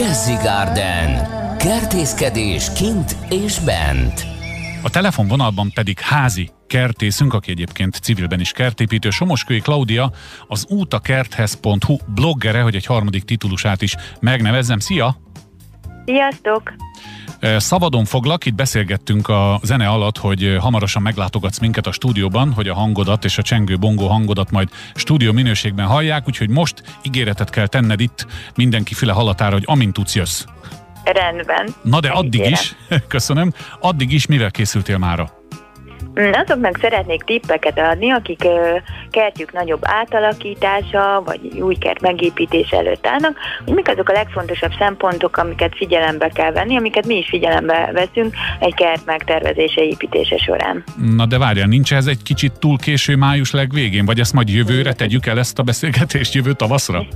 Jazzy Garden. Kertészkedés kint és bent. A telefonvonalban pedig házi kertészünk, aki egyébként civilben is kertépítő, Somoskői Klaudia, az útakerthez.hu bloggere, hogy egy harmadik titulusát is megnevezzem. Szia! Sziasztok! Szabadon foglak, itt beszélgettünk a zene alatt, hogy hamarosan meglátogatsz minket a stúdióban, hogy a hangodat és a csengő bongó hangodat majd stúdió minőségben hallják, úgyhogy most ígéretet kell tenned itt mindenki file halatára, hogy amint tudsz jössz. Rendben. Na de addig is, köszönöm, addig is mivel készültél mára? Mm, azoknak szeretnék tippeket adni, akik kertjük nagyobb átalakítása, vagy új kert megépítés előtt állnak, hogy mik azok a legfontosabb szempontok, amiket figyelembe kell venni, amiket mi is figyelembe veszünk egy kert megtervezése, építése során. Na de várjál, nincs ez egy kicsit túl késő május legvégén, vagy ezt majd jövőre tegyük el ezt a beszélgetést jövő tavaszra?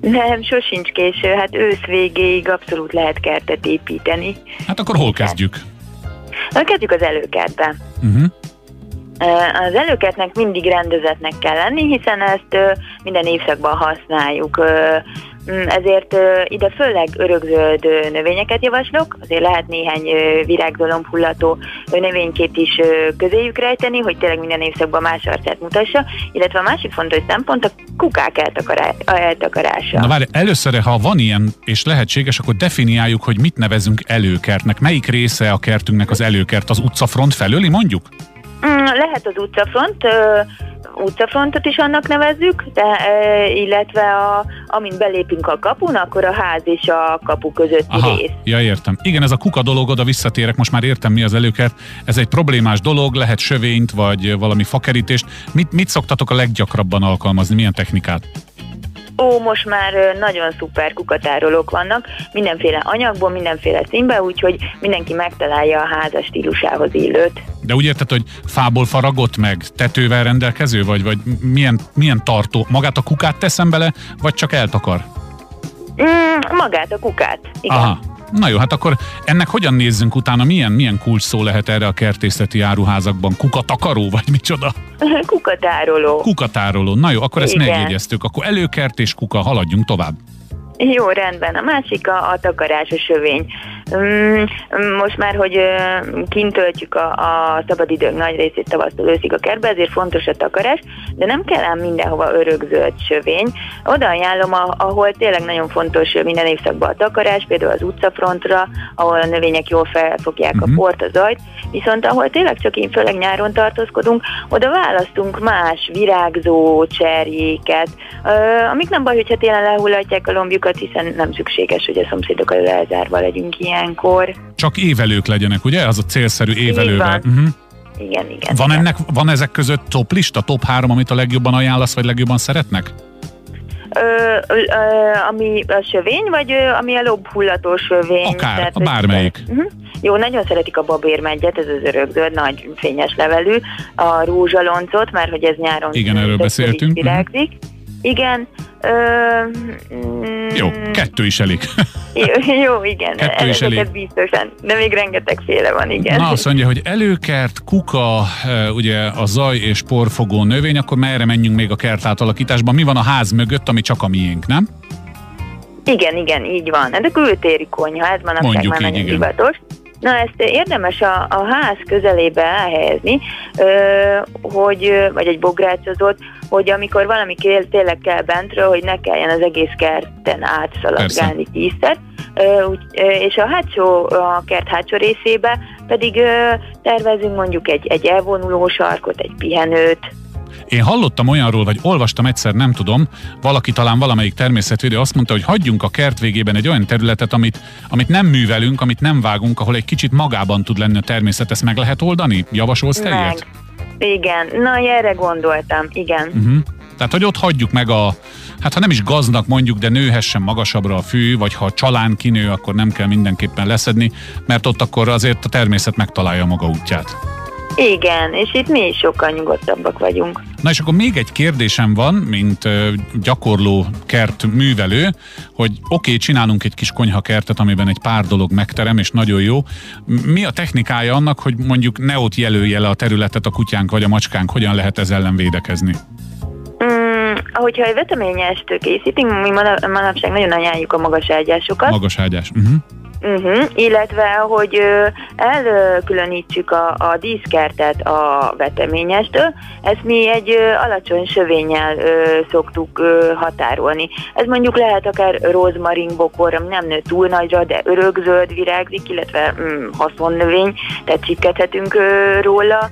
Nem, sosincs késő, hát ősz végéig abszolút lehet kertet építeni. Hát akkor hol kezdjük? Na, kezdjük az előkertbe. Uh-huh. Az előkertnek mindig rendezetnek kell lenni, hiszen ezt minden évszakban használjuk. Mm, ezért ide főleg örökzöld növényeket javaslok, azért lehet néhány virágzalombhullató növénykét is közéjük rejteni, hogy tényleg minden évszakban más arcát mutassa, illetve a másik fontos szempont a kukák eltakarása. Na várj, először, ha van ilyen és lehetséges, akkor definiáljuk, hogy mit nevezünk előkertnek. Melyik része a kertünknek az előkert? Az utcafront felőli mondjuk? Mm, lehet az utcafront, utcafrontot is annak nevezzük, de, illetve a, amint belépünk a kapun, akkor a ház és a kapu közötti Aha, rész. Ja, értem. Igen, ez a kuka dolog, oda visszatérek, most már értem mi az előkert. Ez egy problémás dolog, lehet sövényt, vagy valami fakerítést. Mit, mit szoktatok a leggyakrabban alkalmazni, milyen technikát? Ó, most már nagyon szuper kukatárolók vannak, mindenféle anyagból, mindenféle színbe, úgyhogy mindenki megtalálja a házas stílusához illőt. De úgy érted, hogy fából faragott meg, tetővel rendelkező, vagy, vagy milyen, milyen tartó? Magát a kukát teszem bele, vagy csak eltakar? Mm, magát a kukát, igen. Aha. Na jó, hát akkor ennek hogyan nézzünk utána? Milyen, milyen kulcs szó lehet erre a kertészeti áruházakban? Kukatakaró, vagy micsoda? Kukatároló. Kukatároló. Na jó, akkor ezt Igen. megjegyeztük. Akkor előkert és kuka, haladjunk tovább. Jó, rendben. A másik a, a takarás, a sövény. Mm, most már, hogy kint töltjük a, a szabadidők nagy részét tavasztól őszig a kertbe, ezért fontos a takarás, de nem kell ám mindenhova örökzöld sövény. Oda ajánlom, ahol tényleg nagyon fontos minden évszakban a takarás, például az utcafrontra, ahol a növények jól felfogják uh-huh. a mhm. port, a zajt, viszont ahol tényleg csak én főleg nyáron tartózkodunk, oda választunk más virágzó cserjéket, amik nem baj, hogyha télen lehullatják a lombjukat, hiszen nem szükséges, hogy a szomszédok elől elzárva legyünk ilyen ilyenkor. Csak évelők legyenek, ugye? Az a célszerű évelővel. Uh-huh. Igen, igen. Van, igen. Ennek, van ezek között top lista, top három, amit a legjobban ajánlasz, vagy legjobban szeretnek? Ö, ö, ami a sövény, vagy ö, ami a lobhullató sövény? Akár, tehát, a bármelyik. Uh-huh. Jó, nagyon szeretik a babérmegyet, ez az örökzöld, nagy fényes levelű, a rózsaloncot, mert hogy ez nyáron Igen, erről beszéltünk. Mhm. Virágzik. Uh-huh. Igen. Ö, mm, jó, kettő is elég. jó, jó, igen. Kettő is elég. biztosan, de még rengeteg féle van, igen. Na, azt mondja, hogy előkert, kuka, ugye a zaj és porfogó növény, akkor merre menjünk még a kert átalakításban? Mi van a ház mögött, ami csak a miénk, nem? Igen, igen, így van. Ez a kültéri konyha, ez manapság már nagyon divatos. Na ezt érdemes a, a ház közelébe elhelyezni, hogy, vagy egy bográcsozót, hogy amikor valami kél, tényleg kell bentről, hogy ne kelljen az egész kerten átszaladgálni tízszer, és a hátsó, a kert hátsó részébe pedig tervezünk mondjuk egy, egy elvonuló sarkot, egy pihenőt, én hallottam olyanról, vagy olvastam egyszer, nem tudom, valaki talán valamelyik természetvédő azt mondta, hogy hagyjunk a kert végében egy olyan területet, amit, amit nem művelünk, amit nem vágunk, ahol egy kicsit magában tud lenni a természet. Ezt meg lehet oldani? Javasolsz te meg. ilyet? Igen, na erre gondoltam, igen. Uh-huh. Tehát, hogy ott hagyjuk meg a, hát ha nem is gaznak mondjuk, de nőhessen magasabbra a fű, vagy ha a csalán kinő, akkor nem kell mindenképpen leszedni, mert ott akkor azért a természet megtalálja maga útját. Igen, és itt mi is sokkal nyugodtabbak vagyunk. Na és akkor még egy kérdésem van, mint gyakorló kert művelő, hogy oké, okay, csinálunk egy kis konyhakertet, amiben egy pár dolog megterem, és nagyon jó. Mi a technikája annak, hogy mondjuk ne ott jelölje le a területet a kutyánk vagy a macskánk, hogyan lehet ez ellen védekezni? Mm, ahogyha egy veteményest készítünk, mi manapság nagyon ajánljuk a magas ágyásokat. Magas ágyás. Uh-huh. Uh-huh, illetve, hogy elkülönítsük a, a díszkertet a veteményestől, ezt mi egy alacsony sövényel ö, szoktuk határolni. Ez mondjuk lehet akár rozmarin bokor, nem nő túl nagyra, de örökzöld virágzik, illetve mm, haszonnövény, tehát csipkedhetünk ö, róla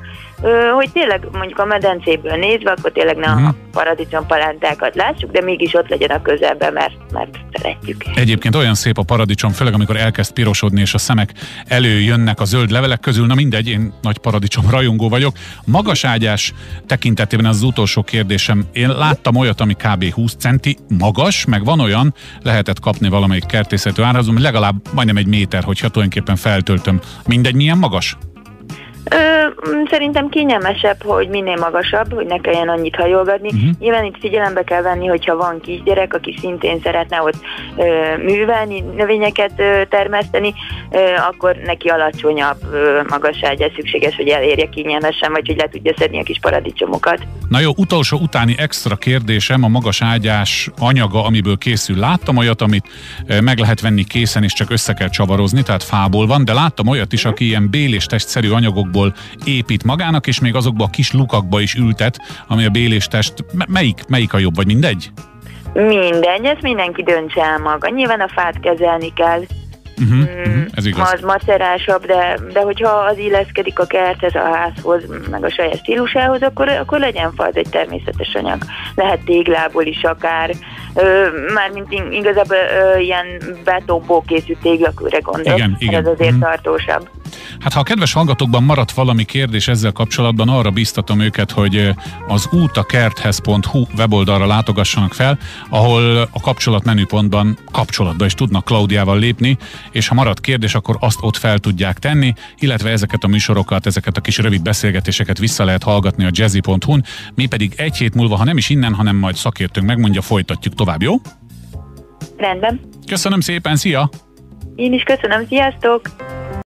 hogy tényleg mondjuk a medencéből nézve, akkor tényleg ne uh-huh. a mhm. paradicsompalántákat lássuk, de mégis ott legyen a közelben, mert, mert szeretjük. Egyébként olyan szép a paradicsom, főleg amikor elkezd pirosodni, és a szemek előjönnek a zöld levelek közül, na mindegy, én nagy paradicsom rajongó vagyok. Magas ágyás tekintetében az, utolsó kérdésem. Én láttam olyat, ami kb. 20 centi magas, meg van olyan, lehetett kapni valamelyik kertészetű árazom, legalább majdnem egy méter, hogyha tulajdonképpen feltöltöm. Mindegy, milyen magas? Ö, szerintem kényelmesebb, hogy minél magasabb, hogy ne kelljen annyit hajolgatni. Uh-huh. Nyilván itt figyelembe kell venni, hogyha van kisgyerek, aki szintén szeretne ott ö, művelni, növényeket ö, termeszteni, ö, akkor neki alacsonyabb ö, magasságja szükséges, hogy elérje kényelmesen, vagy hogy le tudja szedni a kis paradicsomokat. Na jó, utolsó utáni extra kérdésem a magas ágyás anyaga, amiből készül. Láttam olyat, amit meg lehet venni készen, és csak össze kell csavarozni, tehát fából van, de láttam olyat is, aki ilyen bél és testszerű anyagokból alapból épít magának, és még azokba a kis lukakba is ültet, ami a béléstest. Melyik, melyik a jobb, vagy mindegy? Mindegy, ezt mindenki döntse el maga. Nyilván a fát kezelni kell, Uh-huh, uh-huh, ez igaz. Az macerásabb, de, de hogyha az illeszkedik a kerthez, a házhoz, meg a saját stílusához, akkor, akkor legyen fa, egy természetes anyag. Lehet téglából is akár, mármint igazából ö, ilyen betonból készült téglakőre gondolok, igen, igen. ez azért uh-huh. tartósabb. Hát ha a kedves hallgatókban maradt valami kérdés ezzel kapcsolatban, arra biztatom őket, hogy az útakerthez.hu weboldalra látogassanak fel, ahol a kapcsolat menüpontban kapcsolatba is tudnak Klaudiával lépni, és ha marad kérdés, akkor azt ott fel tudják tenni, illetve ezeket a műsorokat, ezeket a kis rövid beszélgetéseket vissza lehet hallgatni a jazzy.hu-n, mi pedig egy hét múlva, ha nem is innen, hanem majd szakértőnk megmondja, folytatjuk tovább, jó? Rendben. Köszönöm szépen, szia! Én is köszönöm, sziasztok!